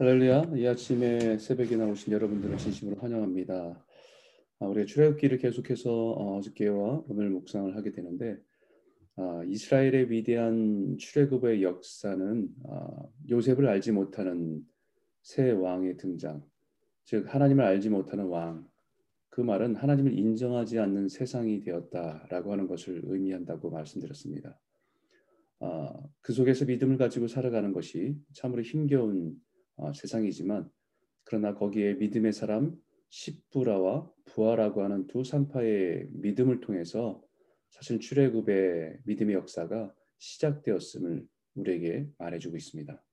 할렐루야. 이 아침에 새벽에 나오신 여러분들을 진심으로 환영합니다. 아, 우리가 출애굽기를 계속해서 어, 어저께와 오늘 묵상을 하게 되는데 아, 이스라엘의 위대한 출애굽의 역사는 아, 요셉을 알지 못하는 새 왕의 등장, 즉 하나님을 알지 못하는 왕. 그 말은 하나님을 인정하지 않는 세상이 되었다라고 하는 것을 의미한다고 말씀드렸습니다. 아, 그 속에서 믿음을 가지고 살아가는 것이 참으로 힘겨운 어, 세상이지만 그러나 거기에 믿음의 사람 십부라와 부하라고 하는 두 산파의 믿음을 통해서 사실 출애굽의 믿음의 역사가 시작되었음을 우리에게 말해주고 있습니다.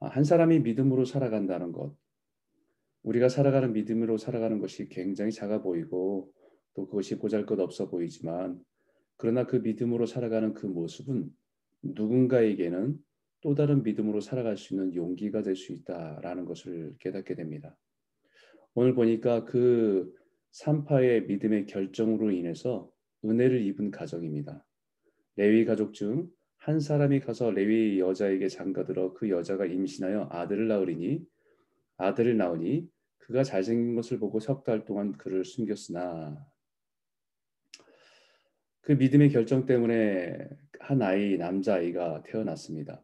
아, 한 사람이 믿음으로 살아간다는 것, 우리가 살아가는 믿음으로 살아가는 것이 굉장히 작아 보이고 또 그것이 보잘것없어 보이지만 그러나 그 믿음으로 살아가는 그 모습은 누군가에게는 또 다른 믿음으로 살아갈 수 있는 용기가 될 수 있다라는 것을 깨닫게 됩니다. 오늘 보니까 그 산파의 믿음의 결정으로 인해서 은혜를 입은 가정입니다. 레위 가족 중 한 사람이 가서 레위 여자에게 장가들어 그 여자가 임신하여 아들을 낳으리니 아들을 낳으니 그가 잘생긴 것을 보고 석 달 동안 그를 숨겼으나 그 믿음의 결정 때문에 한 아이 남자아이가 태어났습니다.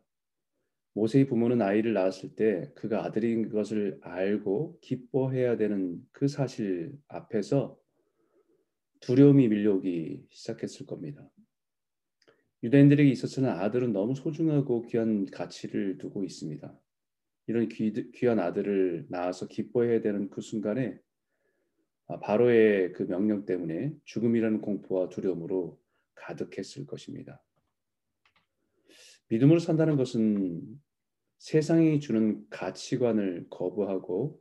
모세의 부모는 아이를 낳았을 때 그가 아들인 것을 알고 기뻐해야 되는 그 사실 앞에서 두려움이 밀려오기 시작했을 겁니다. 유대인들에게 있어서는 아들은 너무 소중하고 귀한 가치를 두고 있습니다. 이런 귀, 귀한 아들을 낳아서 기뻐해야 되는 그 순간에 아, 바로의 그 명령 때문에 죽음이라는 공포와 두려움으로 가득했을 것입니다. 믿음으로 산다는 것은 세상이 주는 가치관을 거부하고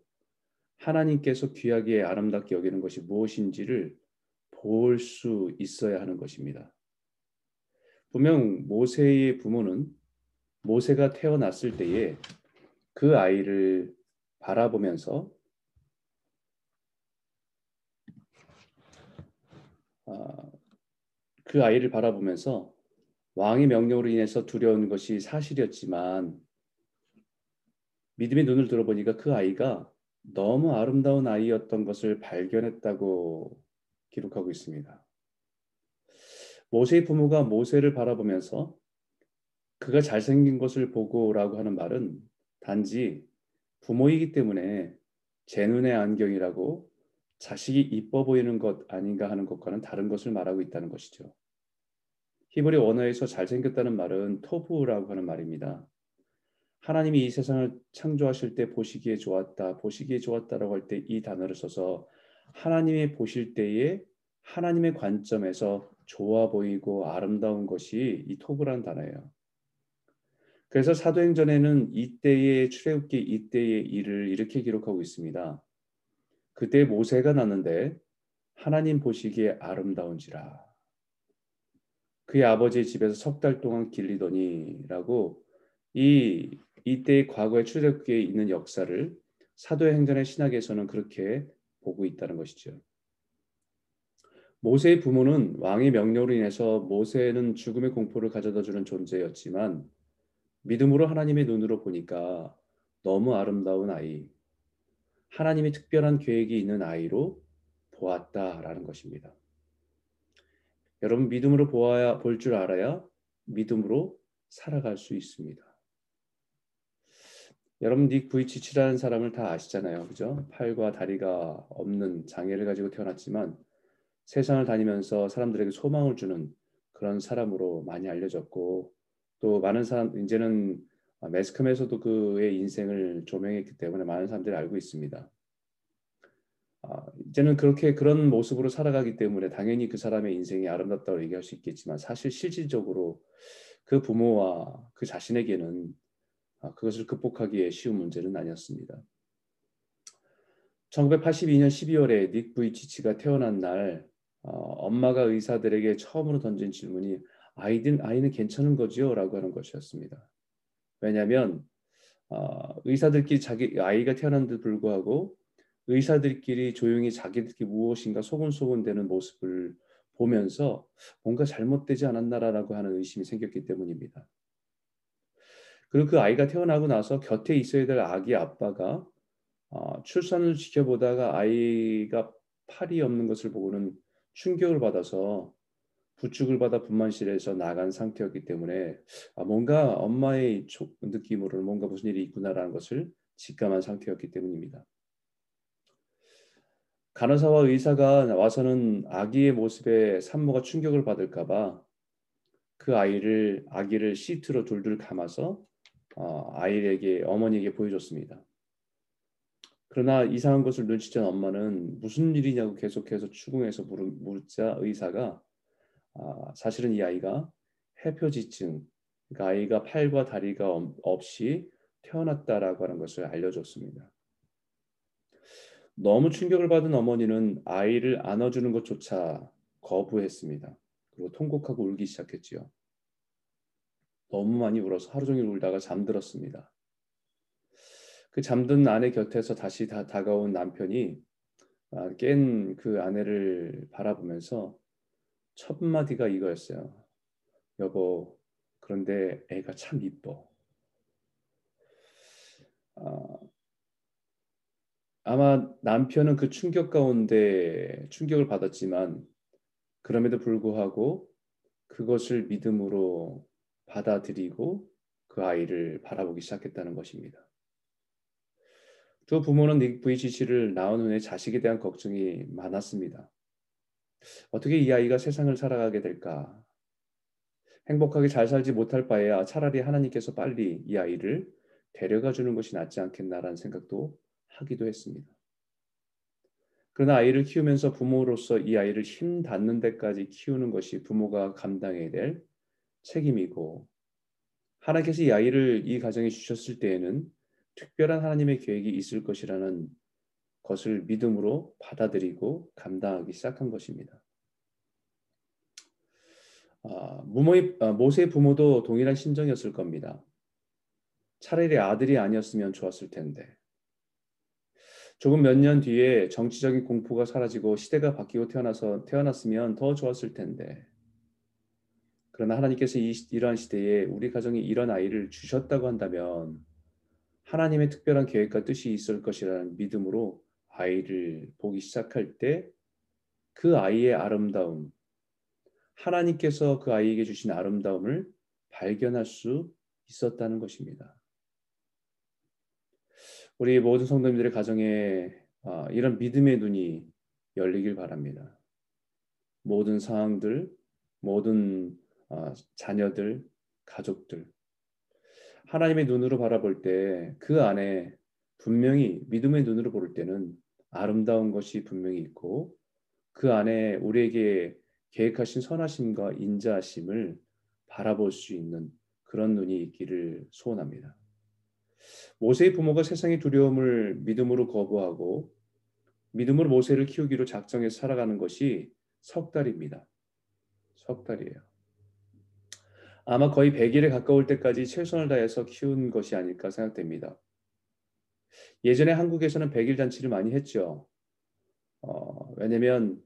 하나님께서 귀하게 아름답게 여기는 것이 무엇인지를 볼 수 있어야 하는 것입니다. 분명 모세의 부모는 모세가 태어났을 때에 그 아이를 바라보면서 아, 그 아이를 바라보면서 왕의 명령으로 인해서 두려운 것이 사실이었지만 믿음의 눈을 들어보니까 그 아이가 너무 아름다운 아이였던 것을 발견했다고 기록하고 있습니다. 모세의 부모가 모세를 바라보면서 그가 잘생긴 것을 보고라고 하는 말은 단지 부모이기 때문에 제 눈의 안경이라고 자식이 이뻐 보이는 것 아닌가 하는 것과는 다른 것을 말하고 있다는 것이죠. 히브리 원어에서 잘생겼다는 말은 토부라고 하는 말입니다. 하나님이 이 세상을 창조하실 때 보시기에 좋았다, 보시기에 좋았다라고 할 때 이 단어를 써서 하나님의 보실 때에 하나님의 관점에서 좋아 보이고 아름다운 것이 이 토부란 단어예요. 그래서 사도행전에는 이때의 출애굽기 이때의 일을 이렇게 기록하고 있습니다. 그때 모세가 났는데 하나님 보시기에 아름다운지라. 그의 아버지의 집에서 석 달 동안 길리더니라고 이 이때의 과거의 출애굽기에 있는 역사를 사도행전의 신학에서는 그렇게 보고 있다는 것이죠. 모세의 부모는 왕의 명령으로 인해서 모세는 죽음의 공포를 가져다 주는 존재였지만 믿음으로 하나님의 눈으로 보니까 너무 아름다운 아이, 하나님의 특별한 계획이 있는 아이로 보았다라는 것입니다. 여러분 믿음으로 보아야 볼 줄 알아야 믿음으로 살아갈 수 있습니다. 여러분 닉 부이치치라는 사람을 다 아시잖아요. 그죠? 팔과 다리가 없는 장애를 가지고 태어났지만 세상을 다니면서 사람들에게 소망을 주는 그런 사람으로 많이 알려졌고 또 많은 사람 이제는 매스컴에서도 그의 인생을 조명했기 때문에 많은 사람들이 알고 있습니다. 아, 이제는 그렇게 그런 모습으로 살아가기 때문에 당연히 그 사람의 인생이 아름답다고 얘기할 수 있겠지만 사실 실질적으로 그 부모와 그 자신에게는 아, 그것을 극복하기에 쉬운 문제는 아니었습니다. 1982년 12월에 닉 부이치치가 태어난 날 어, 엄마가 의사들에게 처음으로 던진 질문이 아이든 아이는 괜찮은 거지요? 라고 하는 것이었습니다. 왜냐하면 어, 의사들끼리 자기 아이가 태어난 데 불구하고 의사들끼리 조용히 자기들끼리 무엇인가 소곤소곤대는 모습을 보면서 뭔가 잘못되지 않았나라고 하는 의심이 생겼기 때문입니다. 그리고 그 아이가 태어나고 나서 곁에 있어야 될 아기 아빠가 어, 출산을 지켜보다가 아이가 팔이 없는 것을 보고는 충격을 받아서 부축을 받아 분만실에서 나간 상태였기 때문에 아, 뭔가 엄마의 느낌으로는 뭔가 무슨 일이 있구나라는 것을 직감한 상태였기 때문입니다. 간호사와 의사가 와서는 아기의 모습에 산모가 충격을 받을까봐 그 아이를 아기를 시트로 둘둘 감아서 어, 아이에게 어머니에게 보여줬습니다. 그러나 이상한 것을 눈치챈 엄마는 무슨 일이냐고 계속해서 추궁해서 물자 의사가 아, 사실은 이 아이가 해표지증, 그러니까 아이가 팔과 다리가 없이 태어났다라고 하는 것을 알려줬습니다. 너무 충격을 받은 어머니는 아이를 안아주는 것조차 거부했습니다. 그리고 통곡하고 울기 시작했지요. 너무 많이 울어서 하루 종일 울다가 잠들었습니다. 그 잠든 아내 곁에서 다시 다, 다가온 남편이 아, 깬그 아내를 바라보면서 첫 마디가 이거였어요. 여보, 그런데 애가 참 이뻐. 아, 아마 남편은 그 충격 가운데 충격을 받았지만 그럼에도 불구하고 그것을 믿음으로 받아들이고 그 아이를 바라보기 시작했다는 것입니다. 두 부모는 VCC를 낳은 후에 자식에 대한 걱정이 많았습니다. 어떻게 이 아이가 세상을 살아가게 될까? 행복하게 잘 살지 못할 바에야 차라리 하나님께서 빨리 이 아이를 데려가 주는 것이 낫지 않겠나라는 생각도 하기도 했습니다. 그러나 아이를 키우면서 부모로서 이 아이를 힘 닿는 데까지 키우는 것이 부모가 감당해야 될 책임이고 하나님께서 이 아이를 이 가정에 주셨을 때에는 특별한 하나님의 계획이 있을 것이라는 것을 믿음으로 받아들이고 감당하기 시작한 것입니다. 아, 무모의, 아, 모세의 부모도 동일한 심정이었을 겁니다. 차라리 아들이 아니었으면 좋았을 텐데. 조금 몇 년 뒤에 정치적인 공포가 사라지고 시대가 바뀌고 태어나서 태어났으면 더 좋았을 텐데. 그러나 하나님께서 이, 이러한 시대에 우리 가정에 이런 아이를 주셨다고 한다면 하나님의 특별한 계획과 뜻이 있을 것이라는 믿음으로 아이를 보기 시작할 때 그 아이의 아름다움, 하나님께서 그 아이에게 주신 아름다움을 발견할 수 있었다는 것입니다. 우리 모든 성도님들의 가정에 아, 이런 믿음의 눈이 열리길 바랍니다. 모든 상황들, 모든 아, 자녀들, 가족들, 하나님의 눈으로 바라볼 때 그 안에 분명히 믿음의 눈으로 볼 때는 아름다운 것이 분명히 있고 그 안에 우리에게 계획하신 선하심과 인자하심을 바라볼 수 있는 그런 눈이 있기를 소원합니다. 모세의 부모가 세상의 두려움을 믿음으로 거부하고 믿음으로 모세를 키우기로 작정해 살아가는 것이 석 달입니다. 석 달이에요. 아마 거의 100일에 가까울 때까지 최선을 다해서 키운 것이 아닐까 생각됩니다. 예전에 한국에서는 100일 잔치를 많이 했죠. 어, 왜냐면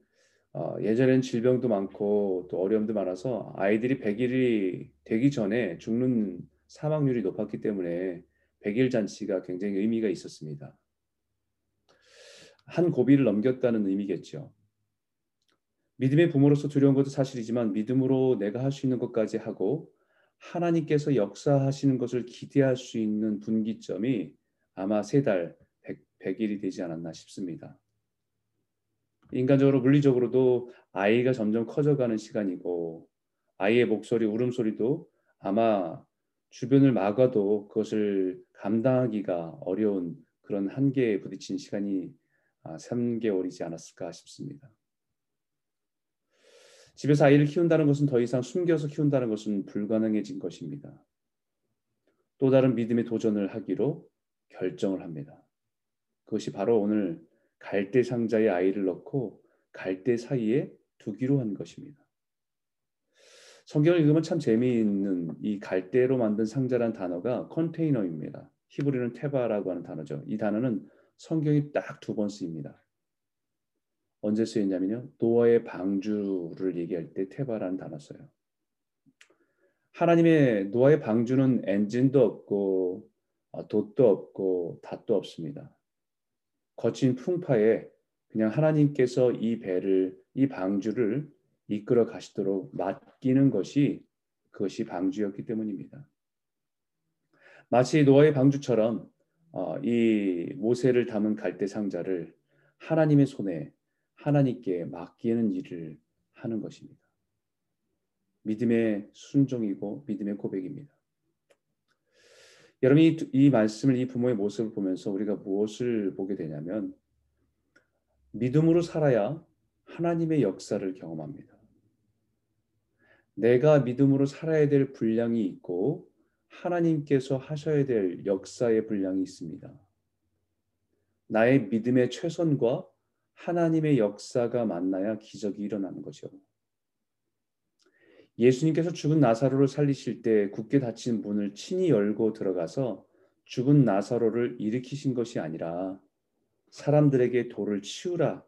어, 예전엔 질병도 많고 또 어려움도 많아서 아이들이 100일이 되기 전에 죽는 사망률이 높았기 때문에 100일 잔치가 굉장히 의미가 있었습니다. 한 고비를 넘겼다는 의미겠죠. 믿음의 부모로서 두려운 것도 사실이지만 믿음으로 내가 할 수 있는 것까지 하고 하나님께서 역사하시는 것을 기대할 수 있는 분기점이 아마 세 달, 100, 일이 되지 않았나 싶습니다. 인간적으로 물리적으로도 아이가 점점 커져가는 시간이고 아이의 목소리, 울음소리도 아마 주변을 막아도 그것을 감당하기가 어려운 그런 한계에 부딪힌 시간이 3개월이지 아, 않았을까 싶습니다. 집에서 아이를 키운다는 것은 더 이상 숨겨서 키운다는 것은 불가능해진 것입니다. 또 다른 믿음의 도전을 하기로 결정을 합니다. 그것이 바로 오늘 갈대 상자에 아이를 넣고 갈대 사이에 두기로 한 것입니다. 성경을 읽으면 참 재미있는 이 갈대로 만든 상자란 단어가 컨테이너입니다. 히브리는 테바라고 하는 단어죠. 이 단어는 성경이 딱 두 번 쓰입니다. 언제 쓰였냐면요. 노아의 방주를 얘기할 때 테바라는 단어 써요. 하나님의 노아의 방주는 엔진도 없고 어, 돛도 없고 닷도 없습니다. 거친 풍파에 그냥 하나님께서 이 배를 이 방주를 이끌어 가시도록 맡기는 것이 그것이 방주였기 때문입니다. 마치 노아의 방주처럼 어, 이 모세를 담은 갈대 상자를 하나님의 손에 하나님께 맡기는 일을 하는 것입니다. 믿음의 순종이고 믿음의 고백입니다. 여러분 이 이 말씀을 이 부모의 모습을 보면서 우리가 무엇을 보게 되냐면 믿음으로 살아야 하나님의 역사를 경험합니다. 내가 믿음으로 살아야 될 분량이 있고 하나님께서 하셔야 될 역사의 분량이 있습니다. 나의 믿음의 최선과 하나님의 역사가 만나야 기적이 일어나는 거죠. 예수님께서 죽은 나사로를 살리실 때 굳게 닫힌 문을 친히 열고 들어가서 죽은 나사로를 일으키신 것이 아니라 사람들에게 돌을 치우라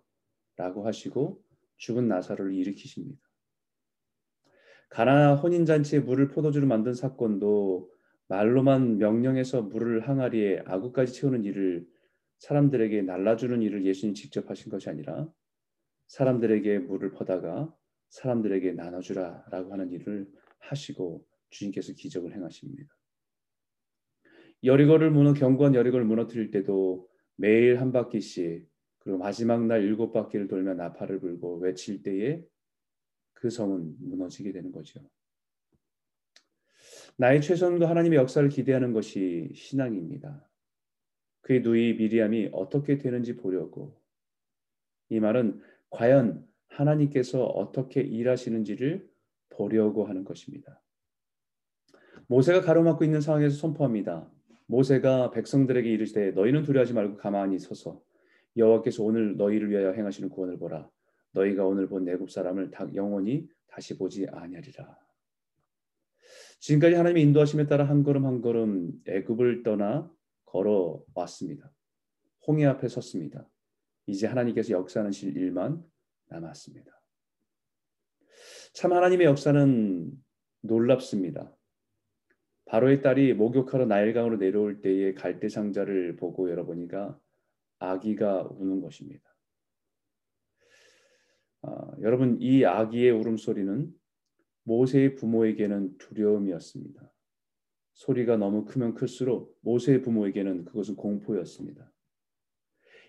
라고 하시고 죽은 나사로를 일으키십니다. 가나 혼인 잔치에 물을 포도주로 만든 사건도 말로만 명령해서 물을 항아리에 아구까지 채우는 일을 사람들에게 날라주는 일을 예수님 직접 하신 것이 아니라 사람들에게 물을 퍼다가 사람들에게 나눠주라라고 하는 일을 하시고 주님께서 기적을 행하십니다. 여리고를 무너 견고한 여리고를 무너뜨릴 때도 매일 한 바퀴씩 그리고 마지막 날 일곱 바퀴를 돌며 나팔을 불고 외칠 때에 그 성은 무너지게 되는 거죠. 나의 최선과 하나님의 역사를 기대하는 것이 신앙입니다. 그의 누이 미리암이 어떻게 되는지 보려고 이 말은 과연 하나님께서 어떻게 일하시는지를 보려고 하는 것입니다. 모세가 가로막고 있는 상황에서 선포합니다. 모세가 백성들에게 이르시되 너희는 두려워하지 말고 가만히 서서 여호와께서 오늘 너희를 위하여 행하시는 구원을 보라. 너희가 오늘 본 내굽 사람을 영원히 다시 보지 아니하리라. 지금까지 하나님의 인도하심에 따라 한 걸음 한 걸음 애굽을 떠나 걸어 왔습니다. 홍해 앞에 섰습니다. 이제 하나님께서 역사하실 일만 남았습니다. 참 하나님의 역사는 놀랍습니다. 바로의 딸이 목욕하러 나일강으로 내려올 때에 갈대 상자를 보고 열어보니까 아기가 우는 것입니다. 아, 여러분 이 아기의 울음소리는 모세의 부모에게는 두려움이었습니다. 소리가 너무 크면 클수록 모세의 부모에게는 그것은 공포였습니다.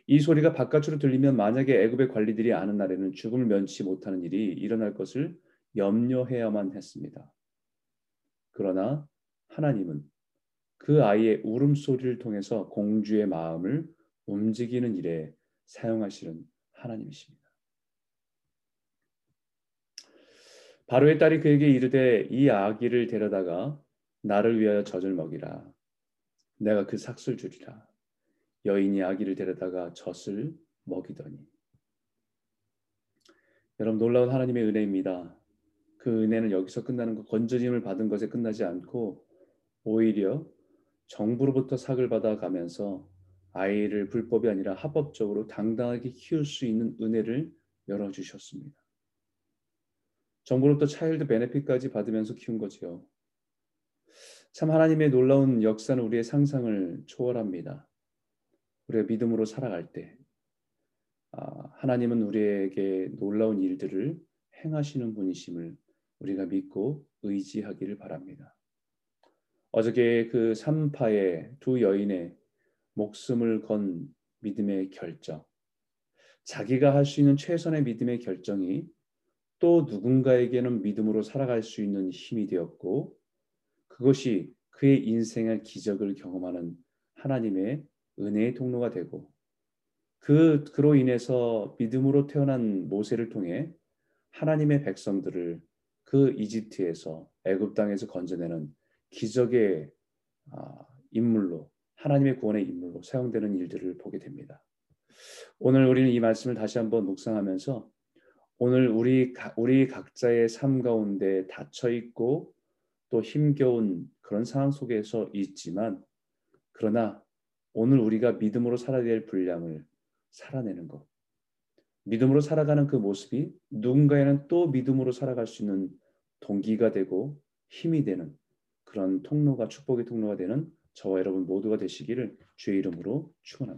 이 소리가 바깥으로 들리면 만약에 애굽의 관리들이 아는 날에는 죽음을 면치 못하는 일이 일어날 것을 염려해야만 했습니다. 그러나 하나님은 그 아이의 울음소리를 통해서 공주의 마음을 움직이는 일에 사용하시는 하나님이십니다. 바로의 딸이 그에게 이르되 이 아기를 데려다가 나를 위하여 젖을 먹이라. 내가 그 삭슬 주리라. 여인이 아기를 데려다가 젖을 먹이더니 여러분 놀라운 하나님의 은혜입니다. 그 은혜는 여기서 끝나는 것, 건져짐을 받은 것에 끝나지 않고 오히려 정부로부터 삭을 받아가면서 아이를 불법이 아니라 합법적으로 당당하게 키울 수 있는 은혜를 열어주셨습니다. 정부로부터 차일드 베네핏까지 받으면서 키운 거지요. 참 하나님의 놀라운 역사는 우리의 상상을 초월합니다. 우리가 믿음으로 살아갈 때 아, 하나님은 우리에게 놀라운 일들을 행하시는 분이심을 우리가 믿고 의지하기를 바랍니다. 어저께 그 삼파의 두 여인의 목숨을 건 믿음의 결정, 자기가 할 수 있는 최선의 믿음의 결정이 또 누군가에게는 믿음으로 살아갈 수 있는 힘이 되었고 그것이 그의 인생의 기적을 경험하는 하나님의 은혜의 통로가 되고 그 그로 인해서 믿음으로 태어난 모세를 통해 하나님의 백성들을 그 이집트에서 애굽 땅에서 건져내는 기적의 아, 인물로 하나님의 구원의 인물로 사용되는 일들을 보게 됩니다. 오늘 우리는 이 말씀을 다시 한번 묵상하면서 오늘 우리 우리 각자의 삶 가운데 닫혀 있고 또 힘겨운 그런 상황 속에서 있지만 그러나 오늘 우리가 믿음으로 살아야 될 분량을 살아내는 것. 믿음으로 살아가는 그 모습이 누군가에는 또 믿음으로 살아갈 수 있는 동기가 되고 힘이 되는 그런 통로가 축복의 통로가 되는 저와 여러분 모두가 되시기를 주의 이름으로 축원합니다.